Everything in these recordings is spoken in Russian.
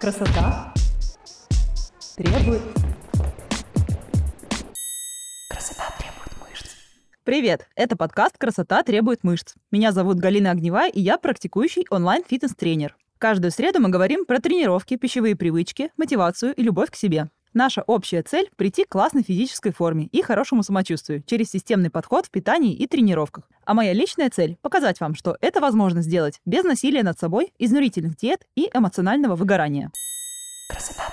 Красота требует... Красота требует мышц. Привет! Это подкаст «Красота требует мышц». Меня зовут Галина Огневая, и я практикующий онлайн-фитнес-тренер. Каждую среду мы говорим про тренировки, пищевые привычки, мотивацию и любовь к себе. Наша общая цель – прийти к классной физической форме и хорошему самочувствию через системный подход в питании и тренировках. А моя личная цель – показать вам, что это возможно сделать без насилия над собой, изнурительных диет и эмоционального выгорания. Красота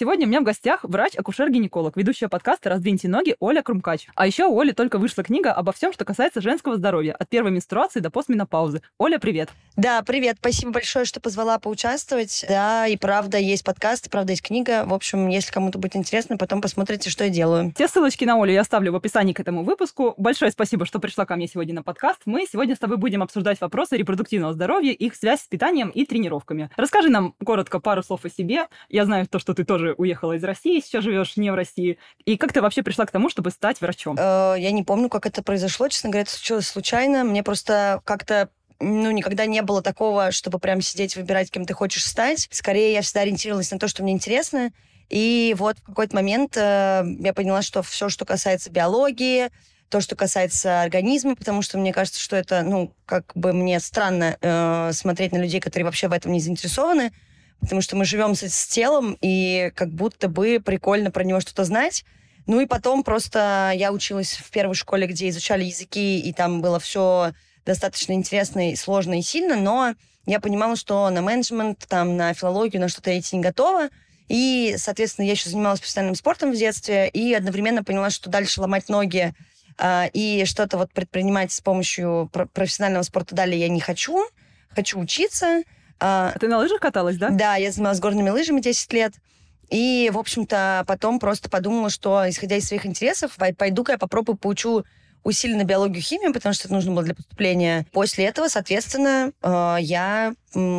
Сегодня у меня в гостях врач-акушер-гинеколог, ведущая подкаста «Раздвиньте ноги» Оля Крумкач. А еще у Оли только вышла книга обо всем, что касается женского здоровья, от первой менструации до постменопаузы. Оля, привет. Да, привет. Спасибо большое, что позвала поучаствовать. Да, и правда есть подкаст, правда есть книга. В общем, если кому-то будет интересно, потом посмотрите, что я делаю. Все ссылочки на Олю я оставлю в описании к этому выпуску. Большое спасибо, что пришла ко мне сегодня на подкаст. Мы сегодня с тобой будем обсуждать вопросы репродуктивного здоровья, их связь с питанием и тренировками. Расскажи нам коротко пару слов о себе. Я знаю то, что ты тоже уехала из России, сейчас живешь не в России. И как ты вообще пришла к тому, чтобы стать врачом? Э, я не помню, как это произошло, честно говоря, это случилось случайно. Мне просто как-то ну, никогда не было такого, чтобы прям сидеть, выбирать, кем ты хочешь стать. Скорее, я всегда ориентировалась на то, что мне интересно. И вот в какой-то момент э, я поняла, что все, что касается биологии, то, что касается организма, потому что мне кажется, что это, ну, как бы мне странно э, смотреть на людей, которые вообще в этом не заинтересованы потому что мы живем с, с телом, и как будто бы прикольно про него что-то знать. Ну и потом просто я училась в первой школе, где изучали языки, и там было все достаточно интересно и сложно и сильно, но я понимала, что на менеджмент, там, на филологию, на что-то я идти не готова. И, соответственно, я еще занималась профессиональным спортом в детстве, и одновременно поняла, что дальше ломать ноги э, и что-то вот предпринимать с помощью профессионального спорта далее я не хочу. Хочу учиться. А, а ты на лыжах каталась, да? Да, я занималась горными лыжами 10 лет. И, в общем-то, потом просто подумала, что, исходя из своих интересов, пойду-ка я попробую поучу усиленно биологию, химию, потому что это нужно было для поступления. После этого, соответственно, э, я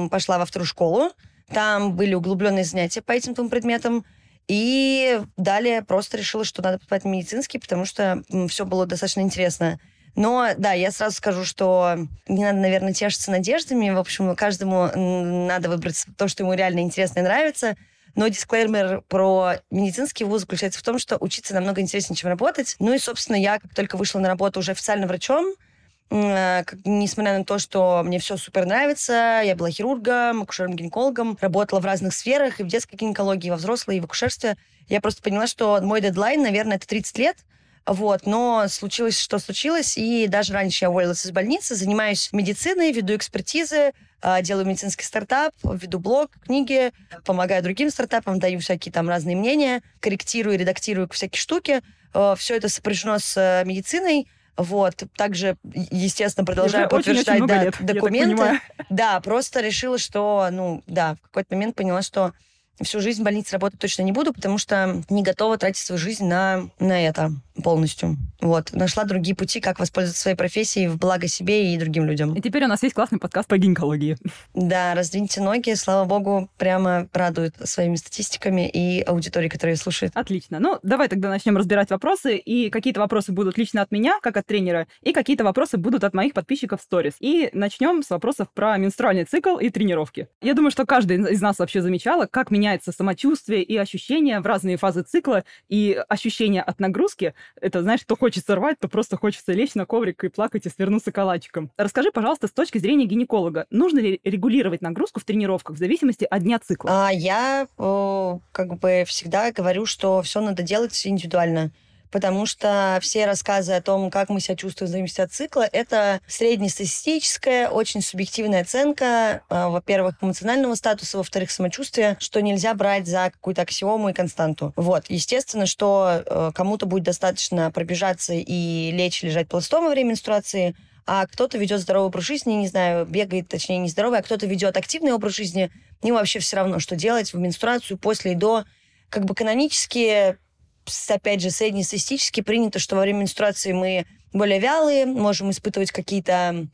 пошла во вторую школу. Там были углубленные занятия по этим двум предметам. И далее просто решила, что надо поступать в медицинский, потому что все было достаточно интересно. Но, да, я сразу скажу, что не надо, наверное, тешиться надеждами. В общем, каждому надо выбрать то, что ему реально интересно и нравится. Но дисклеймер про медицинский вуз заключается в том, что учиться намного интереснее, чем работать. Ну и, собственно, я, как только вышла на работу уже официально врачом, э, несмотря на то, что мне все супер нравится, я была хирургом, акушером-гинекологом, работала в разных сферах, и в детской гинекологии, и во взрослой, и в акушерстве. Я просто поняла, что мой дедлайн, наверное, это 30 лет, вот, но случилось, что случилось, и даже раньше я уволилась из больницы, занимаюсь медициной, веду экспертизы, а, делаю медицинский стартап, веду блог, книги, помогаю другим стартапам, даю всякие там разные мнения, корректирую, редактирую всякие штуки. А, Все это сопряжено с э, медициной. Вот. Также, естественно, продолжаю подтверждать да, лет, документы. Да, просто решила, что, ну, да, в какой-то момент поняла, что всю жизнь в больнице работать точно не буду, потому что не готова тратить свою жизнь на, на это полностью. Вот. Нашла другие пути, как воспользоваться своей профессией в благо себе и другим людям. И теперь у нас есть классный подкаст по гинекологии. Да, раздвиньте ноги, слава богу, прямо радует своими статистиками и аудиторией, которая слушает. Отлично. Ну, давай тогда начнем разбирать вопросы. И какие-то вопросы будут лично от меня, как от тренера, и какие-то вопросы будут от моих подписчиков в сторис. И начнем с вопросов про менструальный цикл и тренировки. Я думаю, что каждый из нас вообще замечала, как меняется самочувствие и ощущения в разные фазы цикла, и ощущения от нагрузки это, знаешь, то хочется рвать, то просто хочется лечь на коврик и плакать и свернуться калачиком. Расскажи, пожалуйста, с точки зрения гинеколога, нужно ли регулировать нагрузку в тренировках в зависимости от дня цикла? А, я о, как бы всегда говорю, что все надо делать индивидуально потому что все рассказы о том, как мы себя чувствуем в зависимости от цикла, это среднестатистическая, очень субъективная оценка, э, во-первых, эмоционального статуса, во-вторых, самочувствия, что нельзя брать за какую-то аксиому и константу. Вот. Естественно, что э, кому-то будет достаточно пробежаться и лечь, лежать пластом во время менструации, а кто-то ведет здоровый образ жизни, не знаю, бегает, точнее, не здоровый, а кто-то ведет активный образ жизни, ему вообще все равно, что делать в менструацию, после и до. Как бы канонически опять же, среднестатистически принято, что во время менструации мы более вялые, можем испытывать какие-то,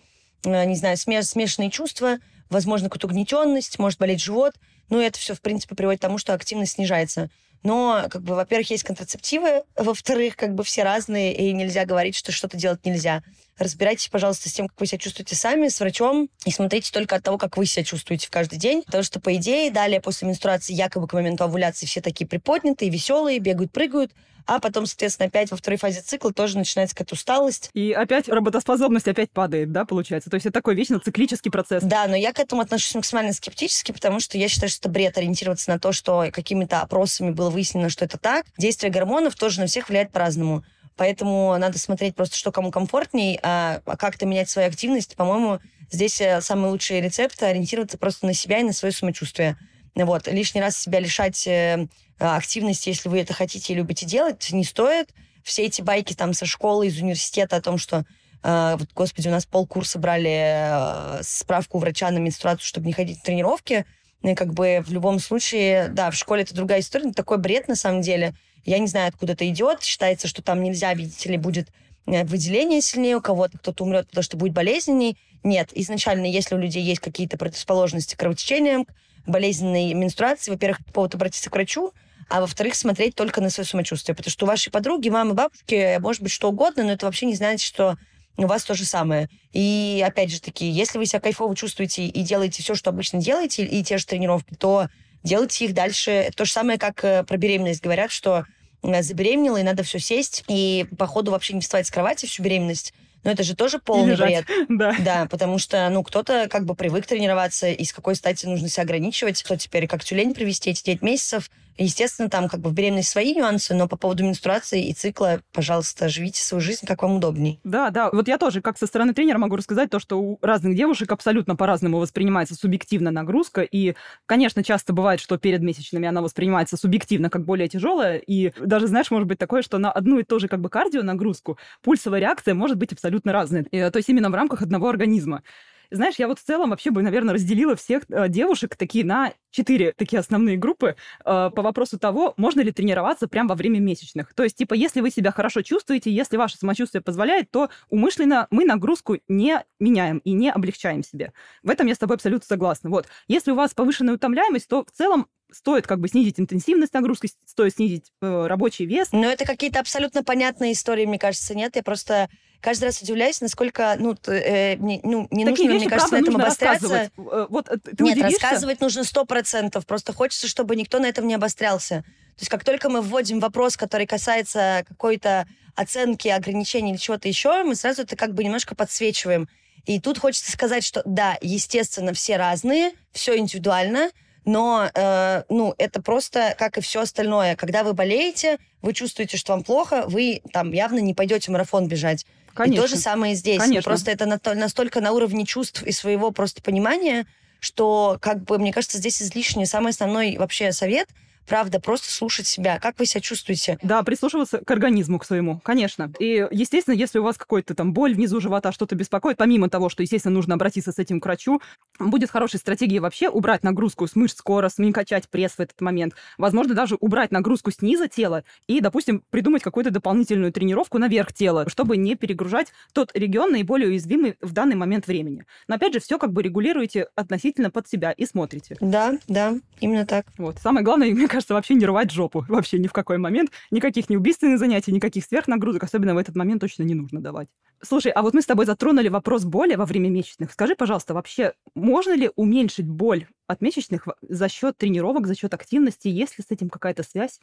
э, не знаю, смеш смешанные чувства, возможно, какую-то угнетенность, может болеть живот. ну, это все, в принципе, приводит к тому, что активность снижается. Но, как бы, во-первых, есть контрацептивы, во-вторых, как бы все разные, и нельзя говорить, что что-то делать нельзя. Разбирайтесь, пожалуйста, с тем, как вы себя чувствуете сами, с врачом, и смотрите только от того, как вы себя чувствуете в каждый день. Потому что, по идее, далее после менструации, якобы к моменту овуляции, все такие приподнятые, веселые, бегают, прыгают, а потом, соответственно, опять во второй фазе цикла тоже начинается какая-то усталость. И опять работоспособность опять падает, да, получается? То есть это такой вечно циклический процесс. Да, но я к этому отношусь максимально скептически, потому что я считаю, что это бред ориентироваться на то, что какими-то опросами было выяснено, что это так. Действие гормонов тоже на всех влияет по-разному. Поэтому надо смотреть просто, что кому комфортней, а, а как-то менять свою активность. По-моему, здесь э, самый лучший рецепт ориентироваться просто на себя и на свое самочувствие. Вот. Лишний раз себя лишать э, активности, если вы это хотите и любите делать, не стоит. Все эти байки там со школы, из университета о том, что э, вот, господи, у нас полкурса брали э, справку у врача на менструацию, чтобы не ходить на тренировки. И как бы в любом случае, да, в школе это другая история, но такой бред на самом деле. Я не знаю, откуда это идет. Считается, что там нельзя, видите ли, будет э, выделение сильнее у кого-то, кто-то умрет, потому что будет болезненней. Нет, изначально, если у людей есть какие-то предрасположенности к кровотечениям, болезненной менструации, во-первых, повод обратиться к врачу, а во-вторых, смотреть только на свое самочувствие. Потому что у вашей подруги, мамы, бабушки, может быть, что угодно, но это вообще не значит, что у вас то же самое. И опять же таки, если вы себя кайфово чувствуете и делаете все, что обычно делаете, и те же тренировки, то делайте их дальше. То же самое, как э, про беременность говорят, что э, забеременела, и надо все сесть, и по ходу вообще не вставать с кровати всю беременность. Но это же тоже полный бред. Да. да, потому что, ну, кто-то как бы привык тренироваться, и с какой стати нужно себя ограничивать, кто теперь как тюлень привести эти 9 месяцев, Естественно, там как бы в беременности свои нюансы, но по поводу менструации и цикла, пожалуйста, живите свою жизнь, как вам удобней. Да, да. Вот я тоже, как со стороны тренера, могу рассказать то, что у разных девушек абсолютно по-разному воспринимается субъективно нагрузка. И, конечно, часто бывает, что перед месячными она воспринимается субъективно как более тяжелая. И даже, знаешь, может быть такое, что на одну и ту же как бы кардио нагрузку пульсовая реакция может быть абсолютно разная. И, то есть именно в рамках одного организма. Знаешь, я вот в целом вообще бы, наверное, разделила всех э, девушек такие на четыре такие основные группы э, по вопросу того, можно ли тренироваться прямо во время месячных. То есть, типа, если вы себя хорошо чувствуете, если ваше самочувствие позволяет, то умышленно мы нагрузку не меняем и не облегчаем себе. В этом я с тобой абсолютно согласна. Вот. Если у вас повышенная утомляемость, то в целом стоит как бы снизить интенсивность нагрузки, стоит снизить э, рабочий вес. Но это какие-то абсолютно понятные истории, мне кажется, нет? Я просто каждый раз удивляюсь, насколько, ну, э, не, ну, не Такие нужно, вещи, мне кажется, на этом обостряться. Э, вот, э, ты Нет, удивишься? рассказывать нужно сто процентов. Просто хочется, чтобы никто на этом не обострялся. То есть как только мы вводим вопрос, который касается какой-то оценки, ограничений или чего-то еще, мы сразу это как бы немножко подсвечиваем. И тут хочется сказать, что да, естественно, все разные, все индивидуально, но э, ну, это просто, как и все остальное. Когда вы болеете, вы чувствуете, что вам плохо, вы там явно не пойдете марафон бежать. Конечно. И то же самое здесь. Конечно. Просто это на- настолько на уровне чувств и своего просто понимания, что, как бы, мне кажется, здесь излишне. Самый основной вообще совет — правда, просто слушать себя. Как вы себя чувствуете? Да, прислушиваться к организму, к своему, конечно. И, естественно, если у вас какой-то там боль внизу живота, что-то беспокоит, помимо того, что, естественно, нужно обратиться с этим к врачу, будет хорошей стратегией вообще убрать нагрузку с мышц скоро, качать пресс в этот момент. Возможно, даже убрать нагрузку снизу тела и, допустим, придумать какую-то дополнительную тренировку наверх тела, чтобы не перегружать тот регион наиболее уязвимый в данный момент времени. Но, опять же, все как бы регулируете относительно под себя и смотрите. Да, да, именно так. Вот. Самое главное, мне кажется, вообще не рвать жопу. Вообще ни в какой момент. Никаких неубийственных занятий, никаких сверхнагрузок, особенно в этот момент точно не нужно давать. Слушай, а вот мы с тобой затронули вопрос боли во время месячных. Скажи, пожалуйста, вообще можно ли уменьшить боль от месячных за счет тренировок, за счет активности? Есть ли с этим какая-то связь?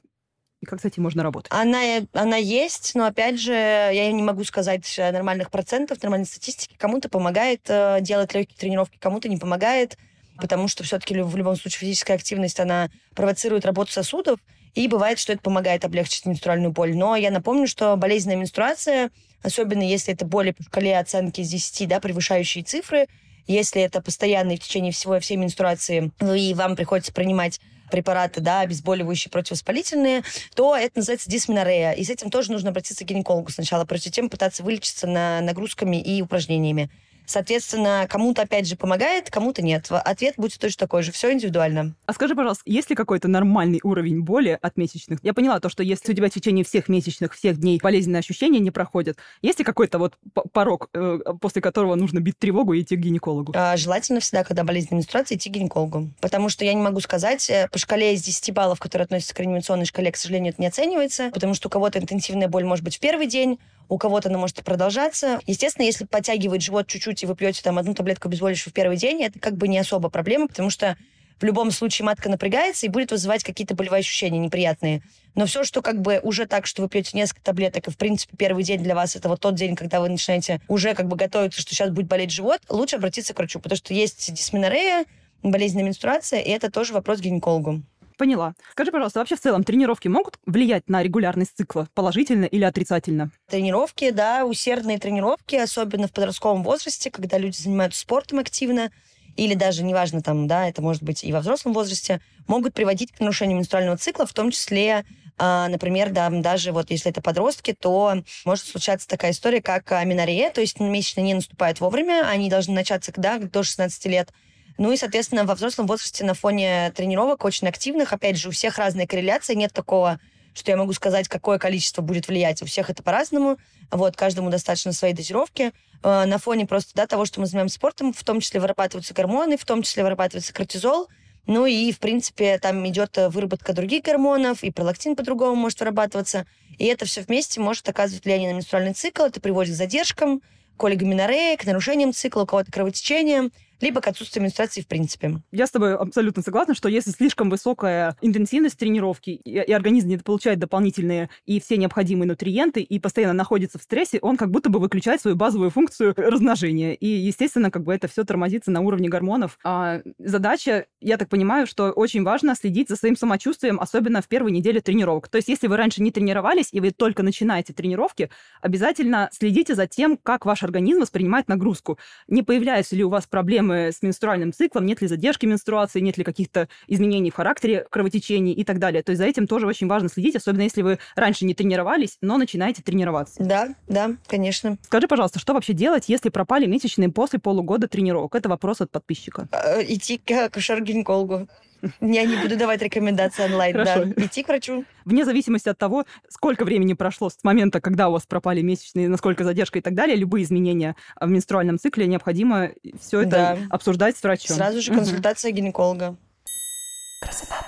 И как с этим можно работать? Она, она есть, но опять же, я не могу сказать нормальных процентов, нормальной статистики. Кому-то помогает э, делать легкие тренировки, кому-то не помогает потому что все-таки в любом случае физическая активность, она провоцирует работу сосудов, и бывает, что это помогает облегчить менструальную боль. Но я напомню, что болезненная менструация, особенно если это боли по шкале оценки из 10, да, превышающие цифры, если это постоянно в течение всего всей менструации, и вам приходится принимать препараты, да, обезболивающие, противовоспалительные, то это называется дисменорея. И с этим тоже нужно обратиться к гинекологу сначала, прежде чем пытаться вылечиться на нагрузками и упражнениями. Соответственно, кому-то, опять же, помогает, кому-то нет. Ответ будет точно такой же. Все индивидуально. А скажи, пожалуйста, есть ли какой-то нормальный уровень боли от месячных? Я поняла то, что если у тебя в течение всех месячных, всех дней болезненные ощущения не проходят, есть ли какой-то вот порог, э, после которого нужно бить тревогу и идти к гинекологу? А, желательно всегда, когда болезненная менструация, идти к гинекологу. Потому что я не могу сказать, э, по шкале из 10 баллов, которые относятся к реанимационной шкале, к сожалению, это не оценивается, потому что у кого-то интенсивная боль может быть в первый день, у кого-то она может продолжаться. Естественно, если подтягивает живот чуть-чуть, и вы пьете там одну таблетку обезболивающего в первый день, это как бы не особо проблема, потому что в любом случае матка напрягается и будет вызывать какие-то болевые ощущения неприятные. Но все, что как бы уже так, что вы пьете несколько таблеток, и в принципе первый день для вас это вот тот день, когда вы начинаете уже как бы готовиться, что сейчас будет болеть живот, лучше обратиться к врачу, потому что есть дисменорея, болезненная менструация, и это тоже вопрос к гинекологу. Поняла. Скажи, пожалуйста, вообще в целом тренировки могут влиять на регулярность цикла положительно или отрицательно? Тренировки, да, усердные тренировки, особенно в подростковом возрасте, когда люди занимаются спортом активно, или даже, неважно, там, да, это может быть и во взрослом возрасте, могут приводить к нарушению менструального цикла, в том числе а, например, да, даже вот если это подростки, то может случаться такая история, как аминорея, то есть месячные не наступают вовремя, они должны начаться да, до 16 лет, ну и, соответственно, во взрослом возрасте на фоне тренировок очень активных, опять же, у всех разная корреляция, нет такого, что я могу сказать, какое количество будет влиять. У всех это по-разному. Вот, каждому достаточно своей дозировки. Э, на фоне просто да, того, что мы занимаемся спортом, в том числе вырабатываются гормоны, в том числе вырабатывается кортизол. Ну и, в принципе, там идет выработка других гормонов, и пролактин по-другому может вырабатываться. И это все вместе может оказывать влияние на менструальный цикл. Это приводит к задержкам, к олигоменореи, к нарушениям цикла, у кого-то кровотечением либо к отсутствию менструации в принципе. Я с тобой абсолютно согласна, что если слишком высокая интенсивность тренировки, и, и организм не получает дополнительные и все необходимые нутриенты, и постоянно находится в стрессе, он как будто бы выключает свою базовую функцию размножения. И, естественно, как бы это все тормозится на уровне гормонов. А задача, я так понимаю, что очень важно следить за своим самочувствием, особенно в первой неделе тренировок. То есть, если вы раньше не тренировались, и вы только начинаете тренировки, обязательно следите за тем, как ваш организм воспринимает нагрузку. Не появляются ли у вас проблемы проблемы с менструальным циклом, нет ли задержки менструации, нет ли каких-то изменений в характере кровотечений и так далее. То есть за этим тоже очень важно следить, особенно если вы раньше не тренировались, но начинаете тренироваться. Да, да, конечно. Скажи, пожалуйста, что вообще делать, если пропали месячные после полугода тренировок? Это вопрос от подписчика. Э, идти к акушер-гинекологу. Я не буду давать рекомендации онлайн, Хорошо. да. Идти к врачу. Вне зависимости от того, сколько времени прошло с момента, когда у вас пропали месячные, насколько задержка и так далее, любые изменения в менструальном цикле, необходимо все это да. обсуждать с врачом. Сразу же консультация угу. гинеколога. Красота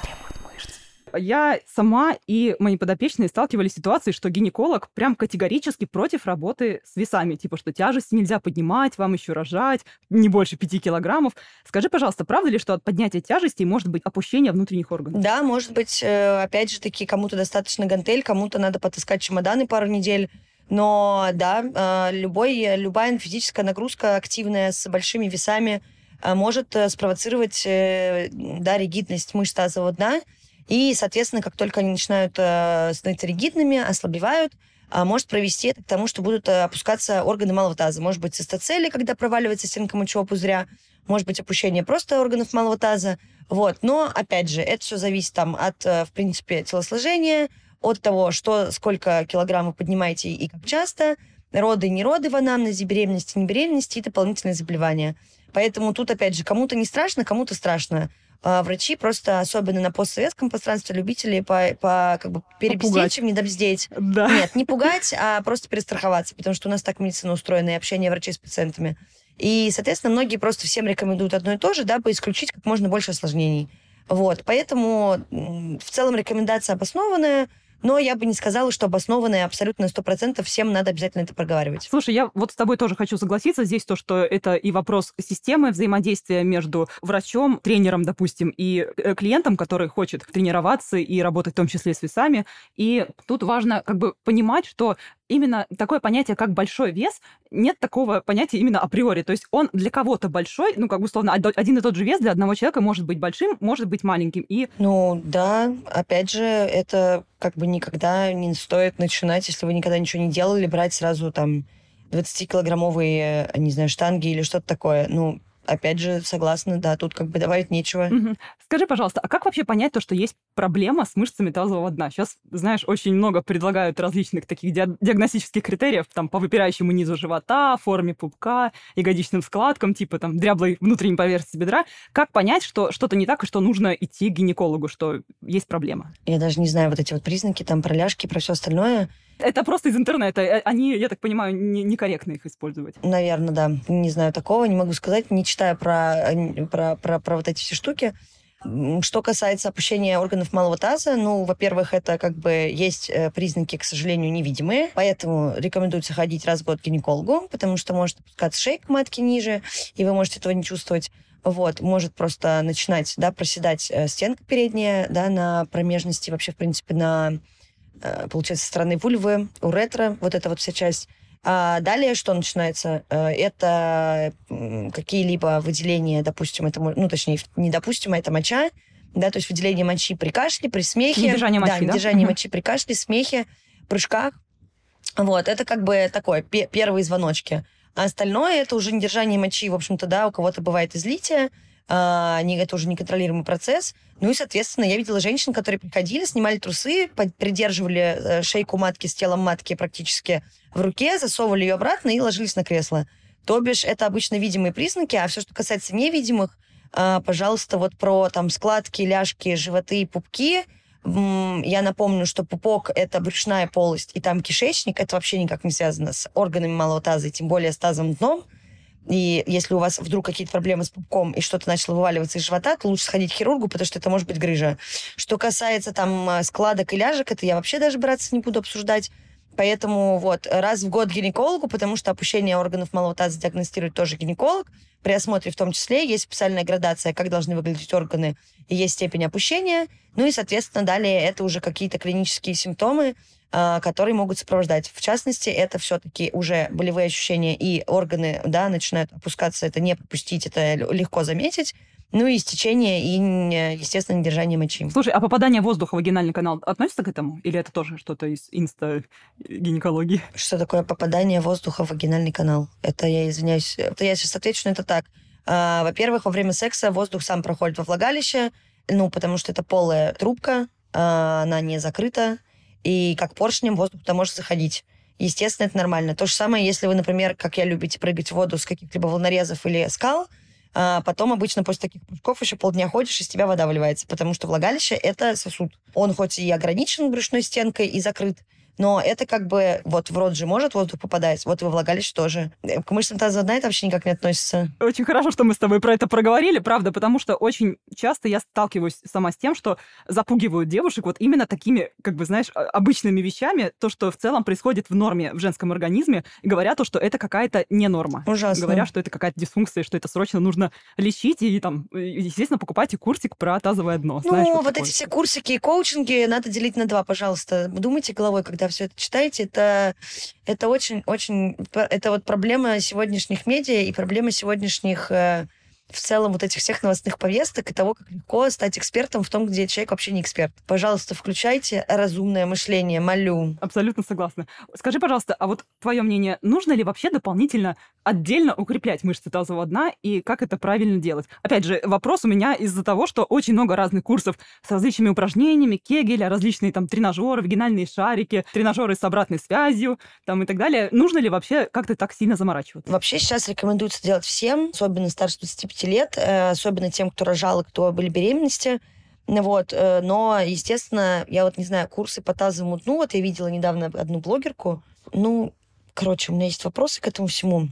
я сама и мои подопечные сталкивались с ситуацией, что гинеколог прям категорически против работы с весами. Типа, что тяжести нельзя поднимать, вам еще рожать, не больше 5 килограммов. Скажи, пожалуйста, правда ли, что от поднятия тяжести может быть опущение внутренних органов? Да, может быть. Э, опять же таки, кому-то достаточно гантель, кому-то надо потаскать чемоданы пару недель. Но да, э, любой, любая физическая нагрузка активная с большими весами э, может спровоцировать да, ригидность мышц тазового дна, и, соответственно, как только они начинают э, становиться ригидными, ослабевают, э, может провести это к тому, что будут э, опускаться органы малого таза. Может быть, цистоцели, когда проваливается стенка мочевого пузыря, может быть, опущение просто органов малого таза. Вот. Но, опять же, это все зависит там, от, э, в принципе, телосложения, от того, что, сколько килограммов поднимаете и как часто, роды, не роды в анамнезе, беременности, не беременности и дополнительные заболевания. Поэтому тут, опять же, кому-то не страшно, кому-то страшно. А врачи просто, особенно на постсоветском пространстве, любители по, по как бы перебздеть, чем не добздеть. Да. Нет, не пугать, а просто перестраховаться, потому что у нас так медицина устроена, и общение врачей с пациентами. И, соответственно, многие просто всем рекомендуют одно и то же, дабы исключить как можно больше осложнений. Вот, поэтому в целом рекомендация обоснованная, но я бы не сказала, что обоснованное абсолютно сто процентов всем надо обязательно это проговаривать. Слушай, я вот с тобой тоже хочу согласиться. Здесь то, что это и вопрос системы взаимодействия между врачом, тренером, допустим, и э, клиентом, который хочет тренироваться и работать в том числе с весами. И тут важно как бы понимать, что именно такое понятие, как большой вес, нет такого понятия именно априори. То есть он для кого-то большой, ну, как бы, условно, один и тот же вес для одного человека может быть большим, может быть маленьким. И... Ну, да, опять же, это как бы никогда не стоит начинать, если вы никогда ничего не делали, брать сразу там 20-килограммовые, не знаю, штанги или что-то такое. Ну, опять же, согласна, да, тут как бы добавить нечего. Угу. Скажи, пожалуйста, а как вообще понять то, что есть проблема с мышцами тазового дна? Сейчас, знаешь, очень много предлагают различных таких диагностических критериев, там, по выпирающему низу живота, форме пупка, ягодичным складкам, типа, там, дряблой внутренней поверхности бедра. Как понять, что что-то не так, и что нужно идти к гинекологу, что есть проблема? Я даже не знаю вот эти вот признаки, там, проляжки, про все остальное. Это просто из интернета. Э, они, я так понимаю, не, некорректно их использовать. Наверное, да. Не знаю такого, не могу сказать, не читаю про, про, про, про вот эти все штуки. Что касается опущения органов малого таза, ну, во-первых, это как бы есть э, признаки, к сожалению, невидимые, поэтому рекомендуется ходить раз в год к гинекологу, потому что может опускаться шейка матки ниже, и вы можете этого не чувствовать. Вот, может просто начинать, да, проседать э, стенка передняя, да, на промежности, вообще, в принципе, на Э, получается, со стороны вульвы, уретра, вот эта вот вся часть. А далее что начинается? Э, это какие-либо выделения, допустим, это, ну, точнее, не допустим, а это моча, да, то есть выделение мочи при кашле, при смехе. Недержание мочи, да? да? недержание мочи при кашле, смехе, прыжках. Вот, это как бы такое, первые звоночки. А остальное это уже недержание мочи, в общем-то, да, у кого-то бывает излитие, а, не, это уже неконтролируемый процесс. Ну и, соответственно, я видела женщин, которые приходили, снимали трусы, придерживали э, шейку матки с телом матки практически в руке, засовывали ее обратно и ложились на кресло. То бишь, это обычно видимые признаки, а все, что касается невидимых, а, пожалуйста, вот про там складки, ляжки, животы и пупки, я напомню, что пупок – это брюшная полость, и там кишечник. Это вообще никак не связано с органами малого таза, и тем более с тазом дном. И если у вас вдруг какие-то проблемы с пупком и что-то начало вываливаться из живота, то лучше сходить к хирургу, потому что это может быть грыжа. Что касается там э, складок и ляжек, это я вообще даже браться не буду обсуждать. Поэтому вот раз в год гинекологу, потому что опущение органов малого таза диагностирует тоже гинеколог. При осмотре в том числе есть специальная градация, как должны выглядеть органы, и есть степень опущения. Ну и, соответственно, далее это уже какие-то клинические симптомы, которые могут сопровождать. В частности, это все-таки уже болевые ощущения и органы да, начинают опускаться. Это не пропустить, это легко заметить. Ну и истечение, и, естественно, недержание мочи. Слушай, а попадание воздуха в вагинальный канал относится к этому? Или это тоже что-то из инста-гинекологии? Что такое попадание воздуха в вагинальный канал? Это, я извиняюсь, это я сейчас отвечу, но это так. А, во-первых, во время секса воздух сам проходит во влагалище, ну, потому что это полая трубка, а, она не закрыта, и как поршнем воздух туда может заходить. Естественно, это нормально. То же самое, если вы, например, как я любите прыгать в воду с каких-либо волнорезов или скал, а потом обычно после таких прыжков еще полдня ходишь, из тебя вода выливается, потому что влагалище — это сосуд. Он хоть и ограничен брюшной стенкой и закрыт, но это как бы вот в рот же может воздух попадать, вот во влагалище тоже. К мышцам тазового дна это вообще никак не относится. Очень хорошо, что мы с тобой про это проговорили, правда, потому что очень часто я сталкиваюсь сама с тем, что запугивают девушек вот именно такими, как бы, знаешь, обычными вещами, то, что в целом происходит в норме в женском организме, говоря то, что это какая-то не норма. Ужасно. Говоря, что это какая-то дисфункция, что это срочно нужно лечить и там, естественно, покупайте курсик про тазовое дно. Ну, знаешь, вот, вот эти все курсики и коучинги надо делить на два, пожалуйста. Думайте головой, когда все это читаете, это, это очень-очень... Это вот проблема сегодняшних медиа и проблема сегодняшних э, в целом вот этих всех новостных повесток и того, как легко стать экспертом в том, где человек вообще не эксперт. Пожалуйста, включайте разумное мышление, молю. Абсолютно согласна. Скажи, пожалуйста, а вот твое мнение, нужно ли вообще дополнительно отдельно укреплять мышцы тазового дна и как это правильно делать? Опять же, вопрос у меня из-за того, что очень много разных курсов с различными упражнениями, кегеля, различные там тренажеры, вагинальные шарики, тренажеры с обратной связью там и так далее. Нужно ли вообще как-то так сильно заморачиваться? Вообще сейчас рекомендуется делать всем, особенно старше 25 25 лет, э, особенно тем, кто рожал кто были беременности. Вот, э, но, естественно, я вот не знаю, курсы по тазовому дну, вот я видела недавно одну блогерку, ну, короче, у меня есть вопросы к этому всему.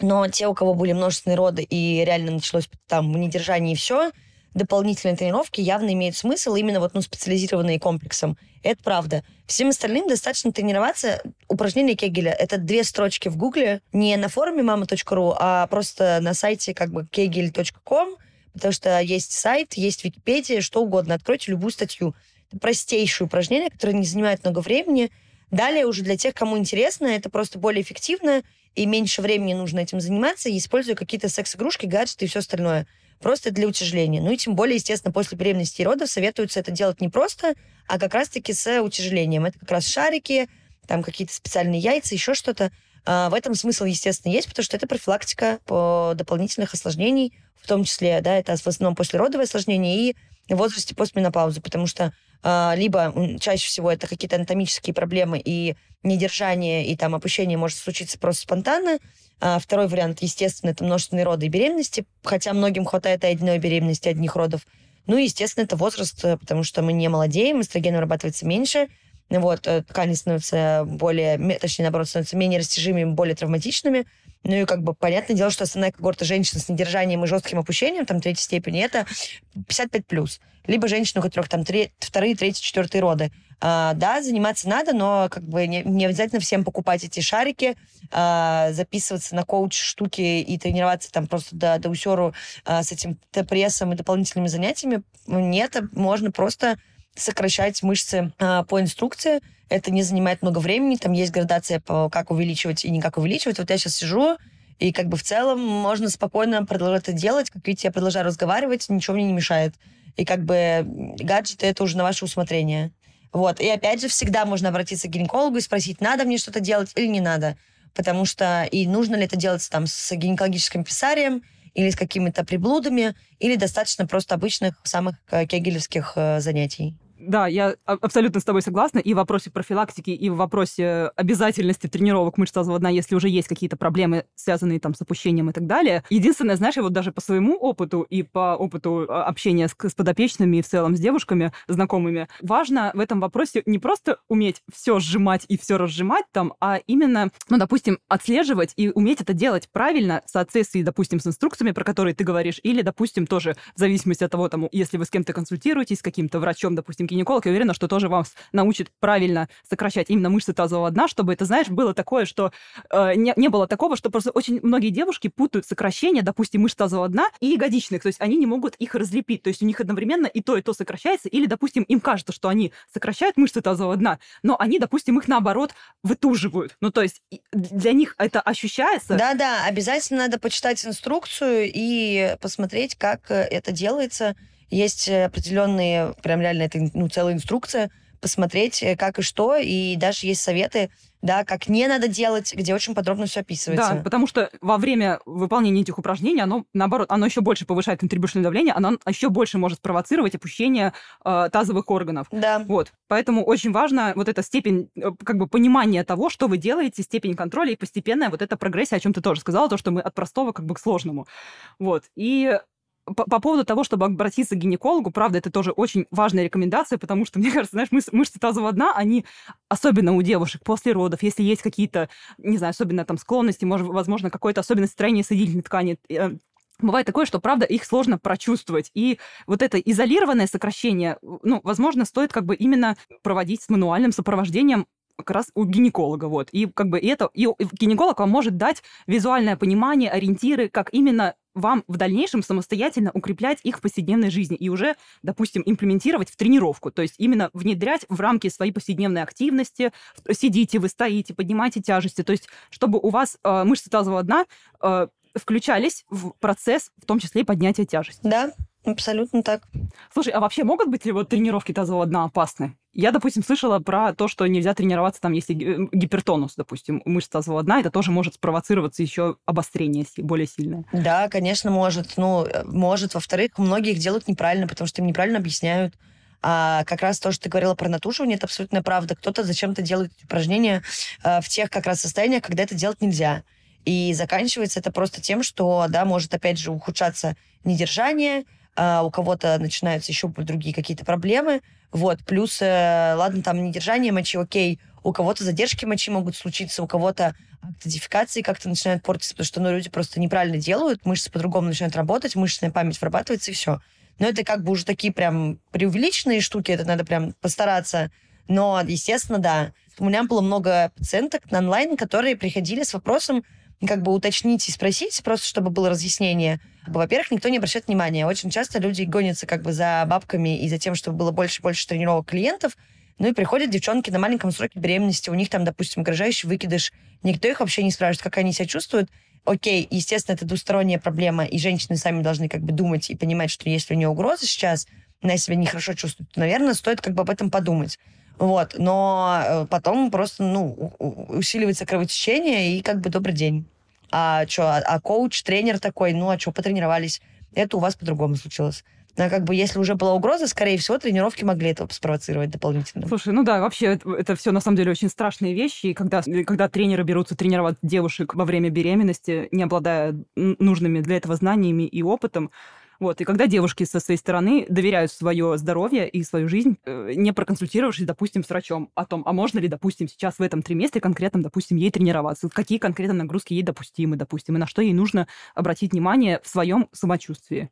Но те, у кого были множественные роды и реально началось там недержание и все, дополнительные тренировки явно имеют смысл, именно вот, ну, специализированные комплексом. Это правда. Всем остальным достаточно тренироваться. Упражнение Кегеля — это две строчки в Гугле, не на форуме mama.ru, а просто на сайте как бы kegel.com, потому что есть сайт, есть Википедия, что угодно. Откройте любую статью. Это простейшие упражнения, которые не занимают много времени. Далее уже для тех, кому интересно, это просто более эффективно, и меньше времени нужно этим заниматься, используя какие-то секс-игрушки, гаджеты и все остальное просто для утяжеления. Ну и тем более, естественно, после беременности и родов советуется это делать не просто, а как раз-таки с утяжелением. Это как раз шарики, там какие-то специальные яйца, еще что-то. А, в этом смысл, естественно, есть, потому что это профилактика по дополнительных осложнений, в том числе, да, это в основном послеродовые осложнения и в возрасте постменопаузы, потому что а, либо чаще всего это какие-то анатомические проблемы и недержание, и там опущение может случиться просто спонтанно. А второй вариант, естественно, это множественные роды и беременности, хотя многим хватает и одной беременности, одних родов. Ну естественно, это возраст, э, потому что мы не молодеем, эстроген вырабатывается меньше, вот, э, ткани становятся более, точнее, наоборот, становятся менее растяжимыми, более травматичными. Ну и как бы понятное дело, что основная когорта женщин с недержанием и жестким опущением, там, третьей степени, это 55+. плюс. Либо женщины, у которых там три, вторые, третьи, четвертые роды. А, да, заниматься надо, но как бы не, не обязательно всем покупать эти шарики, а, записываться на коуч-штуки и тренироваться там просто до, до усеру а, с этим прессом и дополнительными занятиями. Нет, можно просто сокращать мышцы а, по инструкции. Это не занимает много времени. Там есть градация по как увеличивать и не как увеличивать. Вот я сейчас сижу, и как бы в целом можно спокойно продолжать это делать. Как видите, я продолжаю разговаривать, ничего мне не мешает. И как бы гаджеты это уже на ваше усмотрение. Вот. И опять же, всегда можно обратиться к гинекологу и спросить, надо мне что-то делать или не надо. Потому что и нужно ли это делать там с гинекологическим писарием, или с какими-то приблудами, или достаточно просто обычных самых э, кегелевских э, занятий. Да, я абсолютно с тобой согласна. И в вопросе профилактики, и в вопросе обязательности тренировок мышц тазового дна, если уже есть какие-то проблемы, связанные там с опущением и так далее. Единственное, знаешь, я вот даже по своему опыту и по опыту а, общения с, с подопечными и в целом с девушками знакомыми, важно в этом вопросе не просто уметь все сжимать и все разжимать там, а именно, ну, допустим, отслеживать и уметь это делать правильно в соответствии, допустим, с инструкциями, про которые ты говоришь, или, допустим, тоже в зависимости от того, там, если вы с кем-то консультируетесь, с каким-то врачом, допустим, гинеколог, я уверена, что тоже вас научит правильно сокращать именно мышцы тазового дна, чтобы это, знаешь, было такое, что э, не, не было такого, что просто очень многие девушки путают сокращение, допустим, мышц тазового дна и ягодичных, то есть они не могут их разлепить, то есть у них одновременно и то, и то сокращается, или, допустим, им кажется, что они сокращают мышцы тазового дна, но они, допустим, их наоборот вытуживают. Ну, то есть для них это ощущается. Да-да, обязательно надо почитать инструкцию и посмотреть, как э, это делается. Есть определенные, прям реально это ну, целая инструкция, посмотреть, э, как и что, и даже есть советы, да, как не надо делать, где очень подробно все описывается. Да, потому что во время выполнения этих упражнений оно, наоборот, оно еще больше повышает контрибушное давление, оно еще больше может спровоцировать опущение э, тазовых органов. Да. Вот, поэтому очень важно вот эта степень, э, как бы, понимания того, что вы делаете, степень контроля и постепенная вот эта прогрессия, о чем ты тоже сказала, то, что мы от простого, как бы, к сложному. Вот, и по, по поводу того, чтобы обратиться к гинекологу, правда, это тоже очень важная рекомендация, потому что, мне кажется, знаешь, мыш, мышцы тазового дна, они, особенно у девушек после родов, если есть какие-то, не знаю, особенно там склонности, может, возможно, какое-то особенность строения соединительной ткани, э, Бывает такое, что, правда, их сложно прочувствовать. И вот это изолированное сокращение, ну, возможно, стоит как бы именно проводить с мануальным сопровождением как раз у гинеколога, вот. И как бы это, и гинеколог вам может дать визуальное понимание, ориентиры, как именно вам в дальнейшем самостоятельно укреплять их в повседневной жизни и уже, допустим, имплементировать в тренировку, то есть именно внедрять в рамки своей повседневной активности, сидите, вы стоите, поднимаете тяжести, то есть чтобы у вас э, мышцы тазового дна э, включались в процесс, в том числе и поднятия тяжести. Да, Абсолютно так. Слушай, а вообще могут быть ли вот тренировки тазового дна опасны? Я, допустим, слышала про то, что нельзя тренироваться там, если гипертонус, допустим, мышц тазового дна, это тоже может спровоцироваться еще обострение более сильное. Да, конечно, может. Ну, э, может. Во-вторых, многие их делают неправильно, потому что им неправильно объясняют. А как раз то, что ты говорила про натуживание, это абсолютная правда. Кто-то зачем-то делает упражнения э, в тех как раз состояниях, когда это делать нельзя. И заканчивается это просто тем, что, да, может опять же ухудшаться недержание, а у кого-то начинаются еще другие какие-то проблемы. Вот, плюс, э, ладно, там недержание мочи, окей, у кого-то задержки мочи могут случиться, у кого-то актодификации как-то начинают портиться, потому что ну, люди просто неправильно делают, мышцы по-другому начинают работать, мышечная память вырабатывается, и все. Но это как бы уже такие прям преувеличенные штуки, это надо прям постараться. Но, естественно, да. У меня было много пациенток на онлайн, которые приходили с вопросом, как бы уточнить и спросить, просто чтобы было разъяснение. Во-первых, никто не обращает внимания. Очень часто люди гонятся как бы за бабками и за тем, чтобы было больше и больше тренировок клиентов. Ну и приходят девчонки на маленьком сроке беременности, у них там, допустим, угрожающий выкидыш. Никто их вообще не спрашивает, как они себя чувствуют. Окей, естественно, это двусторонняя проблема, и женщины сами должны как бы думать и понимать, что если у нее угроза сейчас, она себя нехорошо чувствует, то, наверное, стоит как бы об этом подумать. Вот, но э, потом просто, ну, усиливается кровотечение, и как бы добрый день. А что, а, а коуч, тренер такой, ну, а что, потренировались? Это у вас по-другому случилось. Но как бы если уже была угроза, скорее всего, тренировки могли это спровоцировать дополнительно. Слушай, ну да, вообще это, это все на самом деле очень страшные вещи. И когда, когда тренеры берутся тренировать девушек во время беременности, не обладая нужными для этого знаниями и опытом, вот. И когда девушки со своей стороны доверяют свое здоровье и свою жизнь, э, не проконсультировавшись, допустим, с врачом о том, а можно ли, допустим, сейчас в этом триместре конкретно, допустим, ей тренироваться, какие конкретно нагрузки ей допустимы, допустим, и на что ей нужно обратить внимание в своем самочувствии.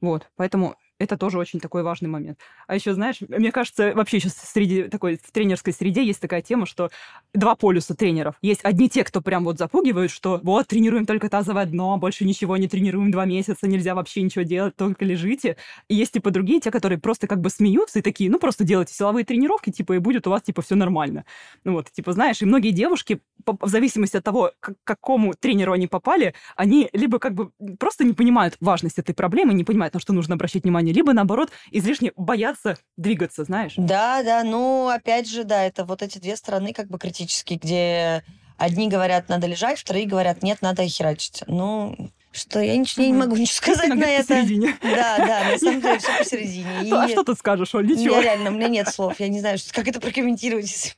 Вот. Поэтому это тоже очень такой важный момент. А еще, знаешь, мне кажется, вообще сейчас среди такой в тренерской среде есть такая тема, что два полюса тренеров. Есть одни те, кто прям вот запугивают, что вот, тренируем только тазовое дно, больше ничего не тренируем два месяца, нельзя вообще ничего делать, только лежите. И есть, типа, другие, те, которые просто как бы смеются и такие, ну, просто делайте силовые тренировки, типа, и будет у вас, типа, все нормально. Ну, вот, типа, знаешь, и многие девушки, в зависимости от того, к какому тренеру они попали, они либо как бы просто не понимают важность этой проблемы, не понимают, на что нужно обращать внимание, внимание, либо, наоборот, излишне боятся двигаться, знаешь? Да, да, ну, опять же, да, это вот эти две стороны как бы критические, где одни говорят, надо лежать, вторые говорят, нет, надо херачить. Ну, что я ничего я не могу ничего сказать на это. Посередине. Да, да, на самом деле все посередине. И... А что ты скажешь, Оль? Ничего. Я реально, у меня нет слов. Я не знаю, как это прокомментировать.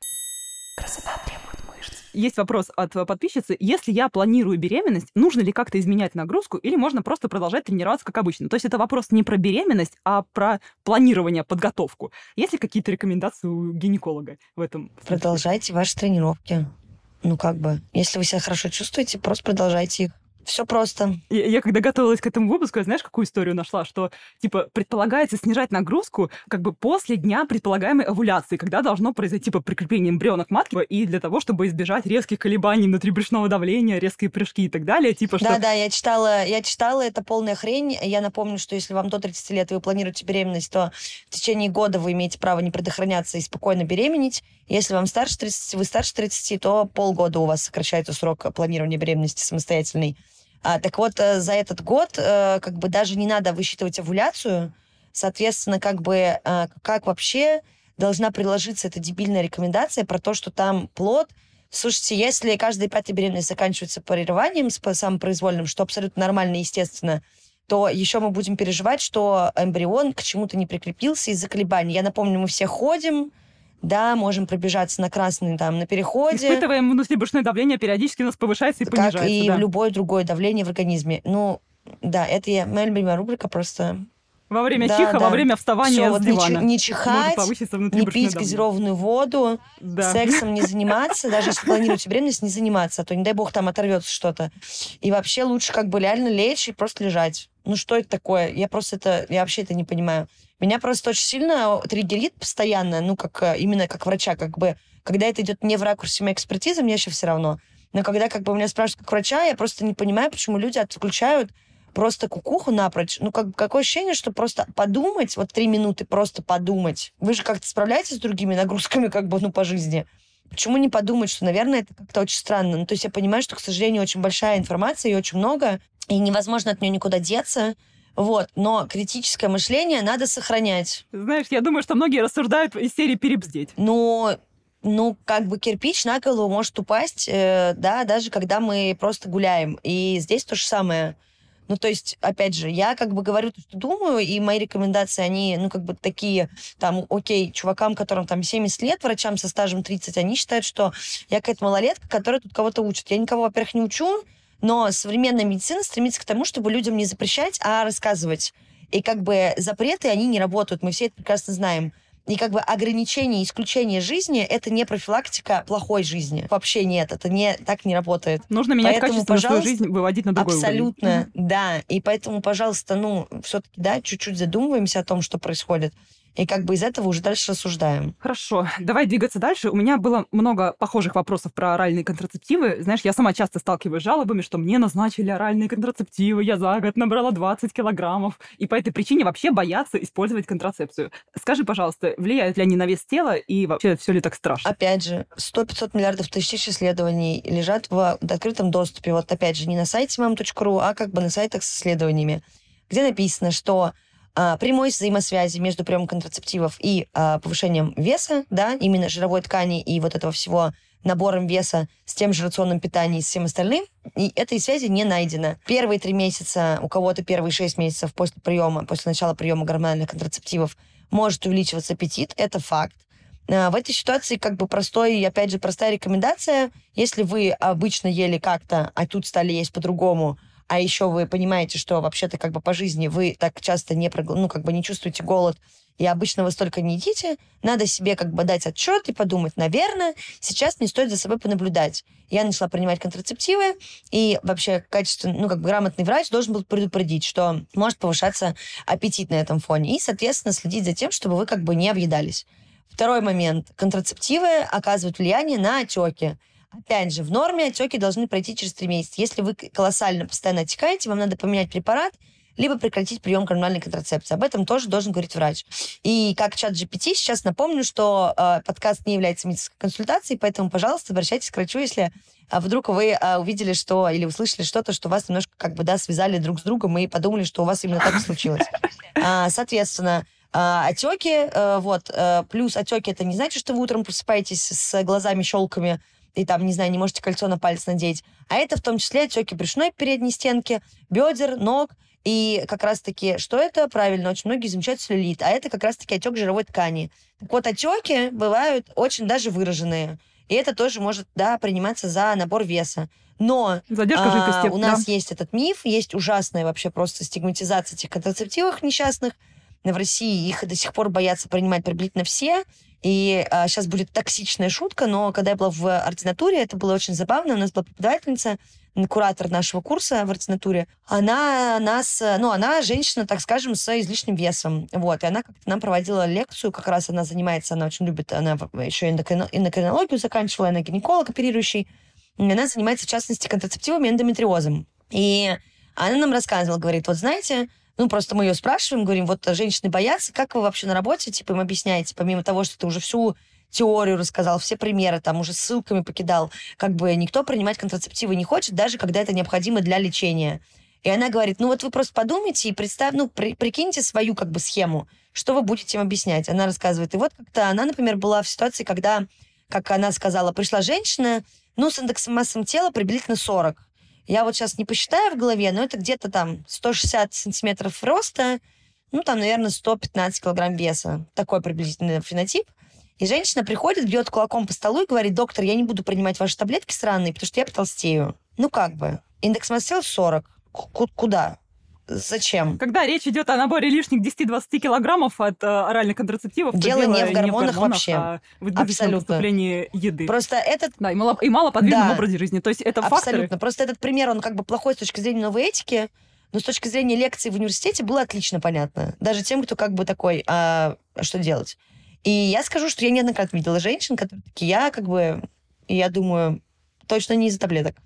Красота требует есть вопрос от э, подписчицы. Если я планирую беременность, нужно ли как-то изменять нагрузку или можно просто продолжать тренироваться как обычно? То есть это вопрос не про беременность, а про планирование, подготовку. Есть ли какие-то рекомендации у гинеколога в этом? Продолжайте ваши тренировки. Ну, как бы, если вы себя хорошо чувствуете, просто продолжайте их. Все просто. Я, я когда готовилась к этому выпуску, знаешь, какую историю нашла? Что, типа, предполагается снижать нагрузку как бы после дня предполагаемой овуляции, когда должно произойти, типа, прикрепление эмбриона к матке, и для того, чтобы избежать резких колебаний внутрибрюшного давления, резкие прыжки и так далее. Типа, что... Да-да, я читала, я читала, это полная хрень. Я напомню, что если вам до 30 лет вы планируете беременность, то в течение года вы имеете право не предохраняться и спокойно беременеть. Если вам старше 30, вы старше 30, то полгода у вас сокращается срок планирования беременности самостоятельной. А, так вот, э, за этот год э, как бы даже не надо высчитывать овуляцию. Соответственно, как бы э, как вообще должна приложиться эта дебильная рекомендация про то, что там плод Слушайте, если каждая пятая беременность заканчивается прерыванием самопроизвольным, что абсолютно нормально и естественно, то еще мы будем переживать, что эмбрион к чему-то не прикрепился из-за колебаний. Я напомню, мы все ходим, да, можем пробежаться на красный там на переходе. Испытываем внутрибрюшное давление, периодически у нас повышается и как понижается. Как и да. любое другое давление в организме. Ну, да, это я, моя любимая рубрика просто... Во время да, чиха, да. во время вставания Всё, с вот дивана. Не, не чихать, не пить газированную воду, да. сексом не заниматься, даже если планируете беременность, не заниматься, а то, не дай бог, там оторвется что-то. И вообще лучше как бы реально лечь и просто лежать. Ну что это такое? Я просто это, я вообще это не понимаю. Меня просто очень сильно триггерит постоянно, ну, как э, именно как врача, как бы, когда это идет не в ракурсе моей экспертизы, мне еще все равно. Но когда как бы меня спрашивают как врача, я просто не понимаю, почему люди отключают просто кукуху напрочь. Ну, как, какое ощущение, что просто подумать, вот три минуты просто подумать. Вы же как-то справляетесь с другими нагрузками, как бы, ну, по жизни. Почему не подумать, что, наверное, это как-то очень странно? Ну, то есть я понимаю, что, к сожалению, очень большая информация и очень много, и невозможно от нее никуда деться. Вот, но критическое мышление надо сохранять. Знаешь, я думаю, что многие рассуждают из серии перебздеть. Ну, ну, как бы кирпич на голову может упасть, э, да, даже когда мы просто гуляем. И здесь то же самое. Ну, то есть, опять же, я как бы говорю то, что думаю, и мои рекомендации, они, ну, как бы такие, там, окей, чувакам, которым там 70 лет, врачам со стажем 30, они считают, что я какая-то малолетка, которая тут кого-то учит. Я никого, во-первых, не учу, но современная медицина стремится к тому, чтобы людям не запрещать, а рассказывать. И как бы запреты, они не работают. Мы все это прекрасно знаем. И как бы ограничение, исключение жизни — это не профилактика плохой жизни. Вообще нет, это не, так не работает. Нужно менять поэтому, качество свою жизнь, выводить на другой Абсолютно, уровень. да. И поэтому, пожалуйста, ну, все-таки, да, чуть-чуть задумываемся о том, что происходит. И как бы из этого уже дальше рассуждаем. Хорошо, давай двигаться дальше. У меня было много похожих вопросов про оральные контрацептивы. Знаешь, я сама часто сталкиваюсь с жалобами, что мне назначили оральные контрацептивы, я за год набрала 20 килограммов, и по этой причине вообще боятся использовать контрацепцию. Скажи, пожалуйста, влияют ли они на вес тела, и вообще все ли так страшно? Опять же, 100-500 миллиардов тысяч исследований лежат в открытом доступе. Вот опять же, не на сайте mam.ru, а как бы на сайтах с исследованиями, где написано, что а, прямой взаимосвязи между приемом контрацептивов и а, повышением веса, да, именно жировой ткани и вот этого всего набором веса с тем же рационным питанием и всем остальным, и этой связи не найдено. Первые три месяца, у кого-то первые шесть месяцев после приема, после начала приема гормональных контрацептивов может увеличиваться аппетит, это факт. А, в этой ситуации как бы простой, опять же, простая рекомендация. Если вы обычно ели как-то, а тут стали есть по-другому, а еще вы понимаете, что вообще-то как бы по жизни вы так часто не, ну, как бы не чувствуете голод, и обычно вы столько не едите, надо себе как бы дать отчет и подумать, наверное, сейчас не стоит за собой понаблюдать. Я начала принимать контрацептивы, и вообще качественный, ну, как бы грамотный врач должен был предупредить, что может повышаться аппетит на этом фоне, и, соответственно, следить за тем, чтобы вы как бы не объедались. Второй момент. Контрацептивы оказывают влияние на отеки. Опять же, в норме отеки должны пройти через три месяца. Если вы колоссально постоянно отекаете, вам надо поменять препарат, либо прекратить прием гормональной контрацепции. Об этом тоже должен говорить врач. И как чат GPT сейчас напомню, что э, подкаст не является медицинской консультацией, поэтому, пожалуйста, обращайтесь к врачу, если э, вдруг вы э, увидели что или услышали что-то, что вас немножко как бы, да, связали друг с другом и подумали, что у вас именно так и случилось. А, соответственно, а, отеки, э, вот, э, плюс отеки, это не значит, что вы утром просыпаетесь с глазами щелками, и там, не знаю, не можете кольцо на палец надеть. А это в том числе отеки брюшной передней стенки, бедер, ног. И как раз-таки, что это? Правильно, очень многие замечают целлюлит. А это как раз-таки отек жировой ткани. Так вот, отеки бывают очень даже выраженные. И это тоже может, да, приниматься за набор веса. Но Задержка а, жидкости, у нас да. есть этот миф, есть ужасная вообще просто стигматизация этих контрацептивов несчастных. В России их до сих пор боятся принимать приблизительно все. И а, сейчас будет токсичная шутка, но когда я была в ординатуре, это было очень забавно. У нас была преподавательница, куратор нашего курса в ординатуре. Она нас, ну, она женщина, так скажем, с излишним весом. Вот, и она как-то нам проводила лекцию, как раз она занимается, она очень любит, она еще эндокринологию заканчивала, она гинеколог оперирующий. И она занимается, в частности, контрацептивами и эндометриозом. И она нам рассказывала, говорит, вот знаете, ну, просто мы ее спрашиваем, говорим, вот женщины боятся, как вы вообще на работе, типа, им объясняете, помимо того, что ты уже всю теорию рассказал, все примеры там уже ссылками покидал, как бы никто принимать контрацептивы не хочет, даже когда это необходимо для лечения. И она говорит, ну вот вы просто подумайте и представь, ну, при, прикиньте свою как бы схему, что вы будете им объяснять. Она рассказывает. И вот как-то она, например, была в ситуации, когда, как она сказала, пришла женщина, ну, с индексом массы тела приблизительно 40. Я вот сейчас не посчитаю в голове, но это где-то там 160 сантиметров роста, ну, там, наверное, 115 килограмм веса. Такой приблизительный фенотип. И женщина приходит, бьет кулаком по столу и говорит, доктор, я не буду принимать ваши таблетки сраные, потому что я потолстею. Ну, как бы. Индекс массы тела 40. К- куда? Зачем? Когда речь идет о наборе лишних 10-20 килограммов от э, оральных контрацептивов, дело, дело не в гормонах, не в гормонах вообще. А в Абсолютно. поступлении еды. Просто этот... Да, и, мало, и малоподвижном да. образе жизни. То есть это Абсолютно. факторы. Просто этот пример, он как бы плохой с точки зрения новой этики, но с точки зрения лекции в университете было отлично понятно. Даже тем, кто как бы такой, а что делать? И я скажу, что я неоднократно видела женщин, которые такие, я как бы, я думаю, точно не из-за таблеток.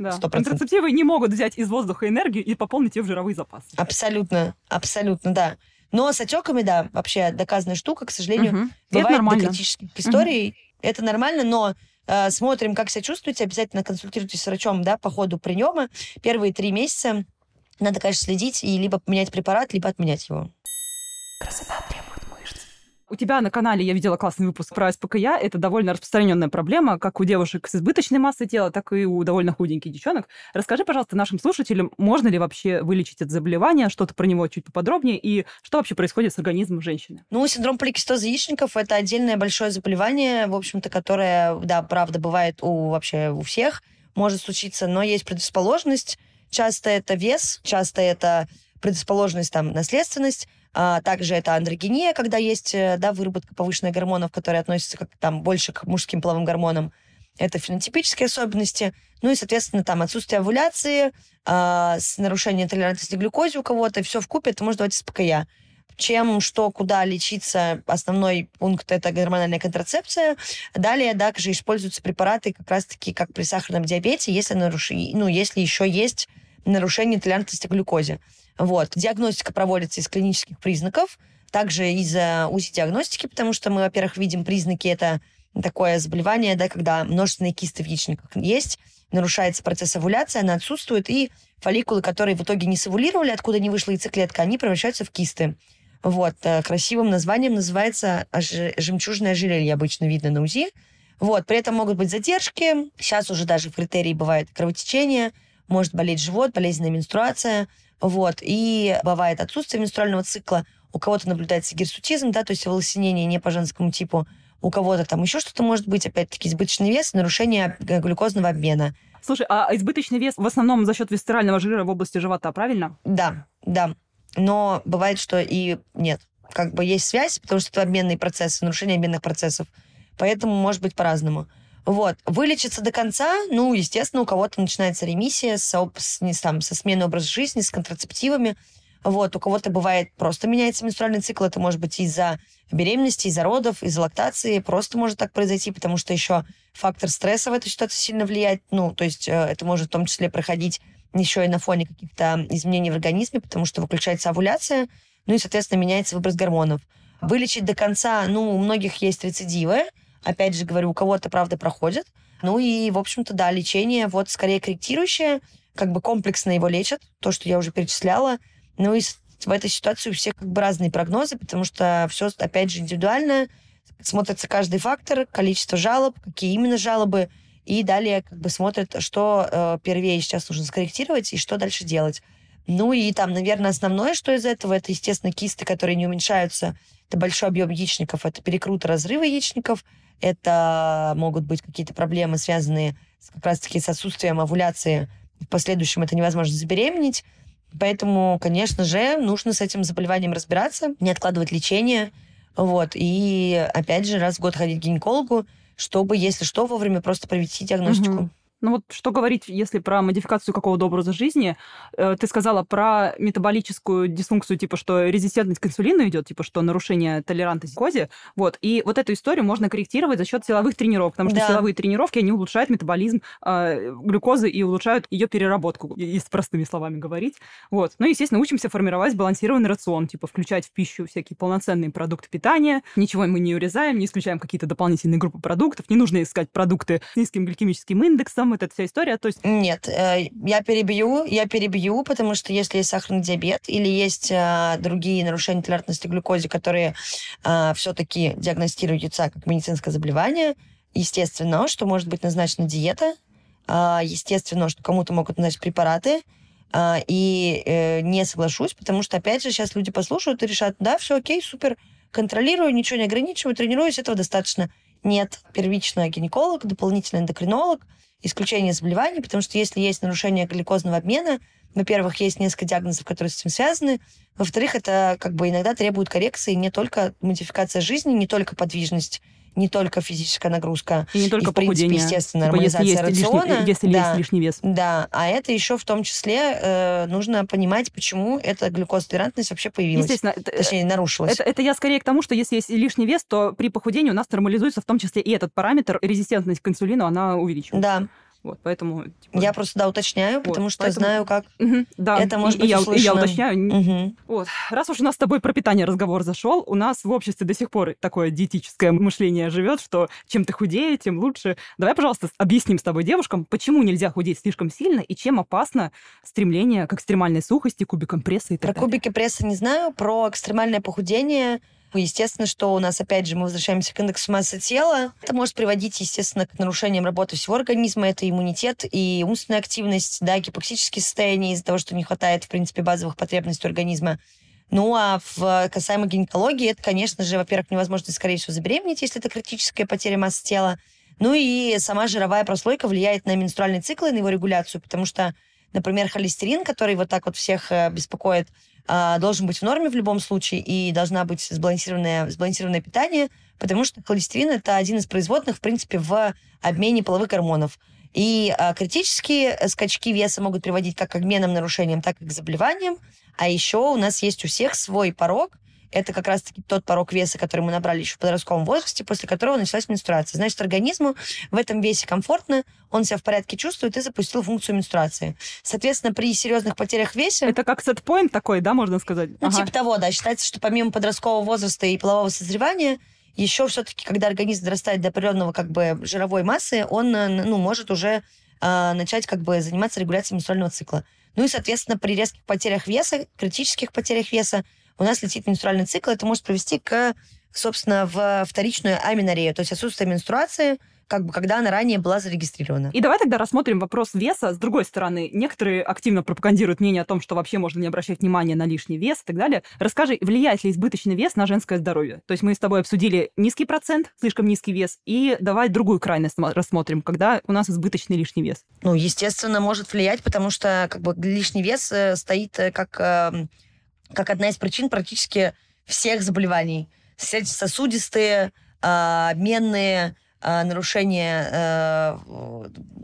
Да. 100%. Контрацептивы не могут взять из воздуха энергию и пополнить ее в жировые запасы. Абсолютно, абсолютно, да. Но с отеками, да, вообще доказанная штука, к сожалению, угу. бывает до критических историй. Угу. Это нормально, но э, смотрим, как себя чувствуете, обязательно консультируйтесь с врачом, да, по ходу приема. Первые три месяца надо, конечно, следить и либо поменять препарат, либо отменять его. Красота у тебя на канале я видела классный выпуск про СПКЯ. Это довольно распространенная проблема, как у девушек с избыточной массой тела, так и у довольно худеньких девчонок. Расскажи, пожалуйста, нашим слушателям, можно ли вообще вылечить это заболевание, что-то про него чуть поподробнее, и что вообще происходит с организмом женщины? Ну, синдром поликистоза яичников – это отдельное большое заболевание, в общем-то, которое, да, правда, бывает у вообще у всех, может случиться, но есть предрасположенность. Часто это вес, часто это предрасположенность, там, наследственность, а, также это андрогения, когда есть э, да, выработка повышенных гормонов, которые относятся как, там, больше к мужским половым гормонам. Это фенотипические особенности. Ну и, соответственно, там отсутствие овуляции, а, с нарушением толерантности к глюкозе у кого-то. Все в купе это может давать СПКЯ. Чем, что, куда лечиться, основной пункт – это гормональная контрацепция. Далее, да, также используются препараты как раз-таки как при сахарном диабете, если, наруш... ну, если еще есть нарушение толерантности к глюкозе. Вот. Диагностика проводится из клинических признаков, также из УЗИ-диагностики, потому что мы, во-первых, видим признаки, это такое заболевание, да, когда множественные кисты в яичниках есть, нарушается процесс овуляции, она отсутствует, и фолликулы, которые в итоге не совулировали, откуда не вышла яйцеклетка, они превращаются в кисты. Вот, э, красивым названием называется жемчужное ожерелье, обычно видно на УЗИ. Вот, при этом могут быть задержки, сейчас уже даже в критерии бывает кровотечение, может болеть живот, болезненная менструация, вот, и бывает отсутствие менструального цикла, у кого-то наблюдается гирсутизм, да, то есть волосинение не по женскому типу, у кого-то там еще что-то может быть, опять-таки, избыточный вес, нарушение глюкозного обмена. Слушай, а избыточный вес в основном за счет висцерального жира в области живота, правильно? Да, да. Но бывает, что и нет. Как бы есть связь, потому что это обменные процессы, нарушение обменных процессов. Поэтому может быть по-разному. Вот. Вылечиться до конца, ну, естественно, у кого-то начинается ремиссия с, с, там, со сменой образа жизни, с контрацептивами. Вот, у кого-то бывает просто меняется менструальный цикл, это может быть из-за беременности, из-за родов, из-за лактации, просто может так произойти, потому что еще фактор стресса в эту ситуацию сильно влияет, ну, то есть э, это может в том числе проходить еще и на фоне каких-то изменений в организме, потому что выключается овуляция, ну и, соответственно, меняется выброс гормонов. Вылечить до конца, ну, у многих есть рецидивы, опять же говорю, у кого-то, правда, проходит, ну и, в общем-то, да, лечение вот скорее корректирующее, как бы комплексно его лечат, то, что я уже перечисляла, ну и в этой ситуации у всех как бы разные прогнозы, потому что все, опять же, индивидуально. Смотрится каждый фактор, количество жалоб, какие именно жалобы, и далее как бы смотрят, что э, первее сейчас нужно скорректировать и что дальше делать. Ну и там, наверное, основное, что из этого, это, естественно, кисты, которые не уменьшаются. Это большой объем яичников, это перекруты, разрывы яичников, это могут быть какие-то проблемы, связанные с, как раз-таки с отсутствием овуляции. В последующем это невозможно забеременеть. Поэтому, конечно же, нужно с этим заболеванием разбираться, не откладывать лечение. Вот. И, опять же, раз в год ходить к гинекологу, чтобы, если что, вовремя просто провести диагностику. Угу. Ну вот что говорить, если про модификацию какого-то образа жизни? Э, ты сказала про метаболическую дисфункцию, типа, что резистентность к инсулину идет, типа, что нарушение толерантности к козе. Вот. И вот эту историю можно корректировать за счет силовых тренировок, потому что да. силовые тренировки, они улучшают метаболизм э, глюкозы и улучшают ее переработку, если простыми словами говорить. Вот. Ну, естественно, учимся формировать сбалансированный рацион, типа, включать в пищу всякие полноценные продукты питания, ничего мы не урезаем, не исключаем какие-то дополнительные группы продуктов, не нужно искать продукты с низким гликемическим индексом, вот эта вся история? То есть... Нет, э, я перебью, я перебью, потому что если есть сахарный диабет или есть э, другие нарушения толерантности к глюкозе, которые э, все-таки диагностируются как медицинское заболевание, естественно, что может быть назначена диета, естественно, что кому-то могут назначить препараты, и не соглашусь, потому что, опять же, сейчас люди послушают и решат, да, все окей, супер, контролирую, ничего не ограничиваю, тренируюсь, этого достаточно. Нет, первично гинеколог, дополнительно эндокринолог – исключение заболеваний, потому что если есть нарушение глюкозного обмена, во-первых, есть несколько диагнозов, которые с этим связаны. Во-вторых, это как бы иногда требует коррекции не только модификация жизни, не только подвижность, не только физическая нагрузка. И не только и, в принципе, похудение. естественно, типа, нормализация если есть рациона. Лишний, если да, есть лишний вес. Да, а это еще в том числе э, нужно понимать, почему эта глюкозотолерантность вообще появилась. Естественно. Точнее, нарушилась. Это, это я скорее к тому, что если есть лишний вес, то при похудении у нас нормализуется в том числе и этот параметр, резистентность к инсулину, она увеличивается. Да. Вот, поэтому... Типа... Я просто, да, уточняю, вот, потому что поэтому... знаю, как угу, да, это может и, быть и я, и я уточняю. Угу. Вот. Раз уж у нас с тобой про питание разговор зашел, у нас в обществе до сих пор такое диетическое мышление живет, что чем ты худее, тем лучше. Давай, пожалуйста, объясним с тобой девушкам, почему нельзя худеть слишком сильно и чем опасно стремление к экстремальной сухости, кубикам пресса и так Про далее. кубики пресса не знаю, про экстремальное похудение Естественно, что у нас, опять же, мы возвращаемся к индексу массы тела. Это может приводить, естественно, к нарушениям работы всего организма. Это иммунитет и умственная активность, да, гипоксические состояния из-за того, что не хватает, в принципе, базовых потребностей организма. Ну, а в касаемо гинекологии, это, конечно же, во-первых, невозможно, скорее всего, забеременеть, если это критическая потеря массы тела. Ну и сама жировая прослойка влияет на менструальный цикл и на его регуляцию, потому что, например, холестерин, который вот так вот всех э, беспокоит, а, должен быть в норме в любом случае, и должна быть сбалансированное, сбалансированное питание, потому что холестерин – это один из производных, в принципе, в обмене половых гормонов. И а, критические скачки веса могут приводить как к обменным нарушениям, так и к заболеваниям. А еще у нас есть у всех свой порог – это как раз-таки тот порог веса, который мы набрали еще в подростковом возрасте, после которого началась менструация. Значит, организму в этом весе комфортно, он себя в порядке чувствует и запустил функцию менструации. Соответственно, при серьезных потерях веса... Это как сетпоинт такой, да, можно сказать? Ну, ага. типа того, да. Считается, что помимо подросткового возраста и полового созревания, еще все-таки, когда организм дорастает до определенного как бы жировой массы, он э, ну, может уже э, начать как бы заниматься регуляцией менструального цикла. Ну и, соответственно, при резких потерях веса, критических потерях веса, у нас летит менструальный цикл, это может привести к, собственно, в вторичную аминорею, то есть отсутствие менструации, как бы когда она ранее была зарегистрирована. И давай тогда рассмотрим вопрос веса с другой стороны. Некоторые активно пропагандируют мнение о том, что вообще можно не обращать внимания на лишний вес и так далее. Расскажи, влияет ли избыточный вес на женское здоровье? То есть мы с тобой обсудили низкий процент, слишком низкий вес, и давай другую крайность рассмотрим, когда у нас избыточный лишний вес. Ну, естественно, может влиять, потому что как бы лишний вес э, стоит э, как, э, как одна из причин практически всех заболеваний. Сосудистые, обменные, э, нарушения, э,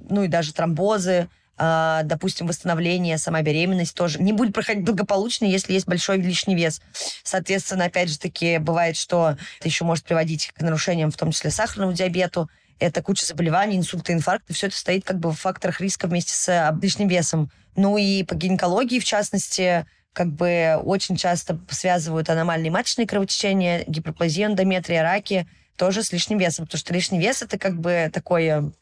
ну и даже тромбозы, э, допустим, восстановление, сама беременность тоже не будет проходить благополучно, если есть большой лишний вес. Соответственно, опять же таки, бывает, что это еще может приводить к нарушениям, в том числе сахарному диабету, это куча заболеваний, инсульты, инфаркты, все это стоит как бы в факторах риска вместе с лишним весом. Ну и по гинекологии, в частности, как бы очень часто связывают аномальные маточные кровотечения, гиперплазию эндометрия, раки, тоже с лишним весом, потому что лишний вес это как бы такое...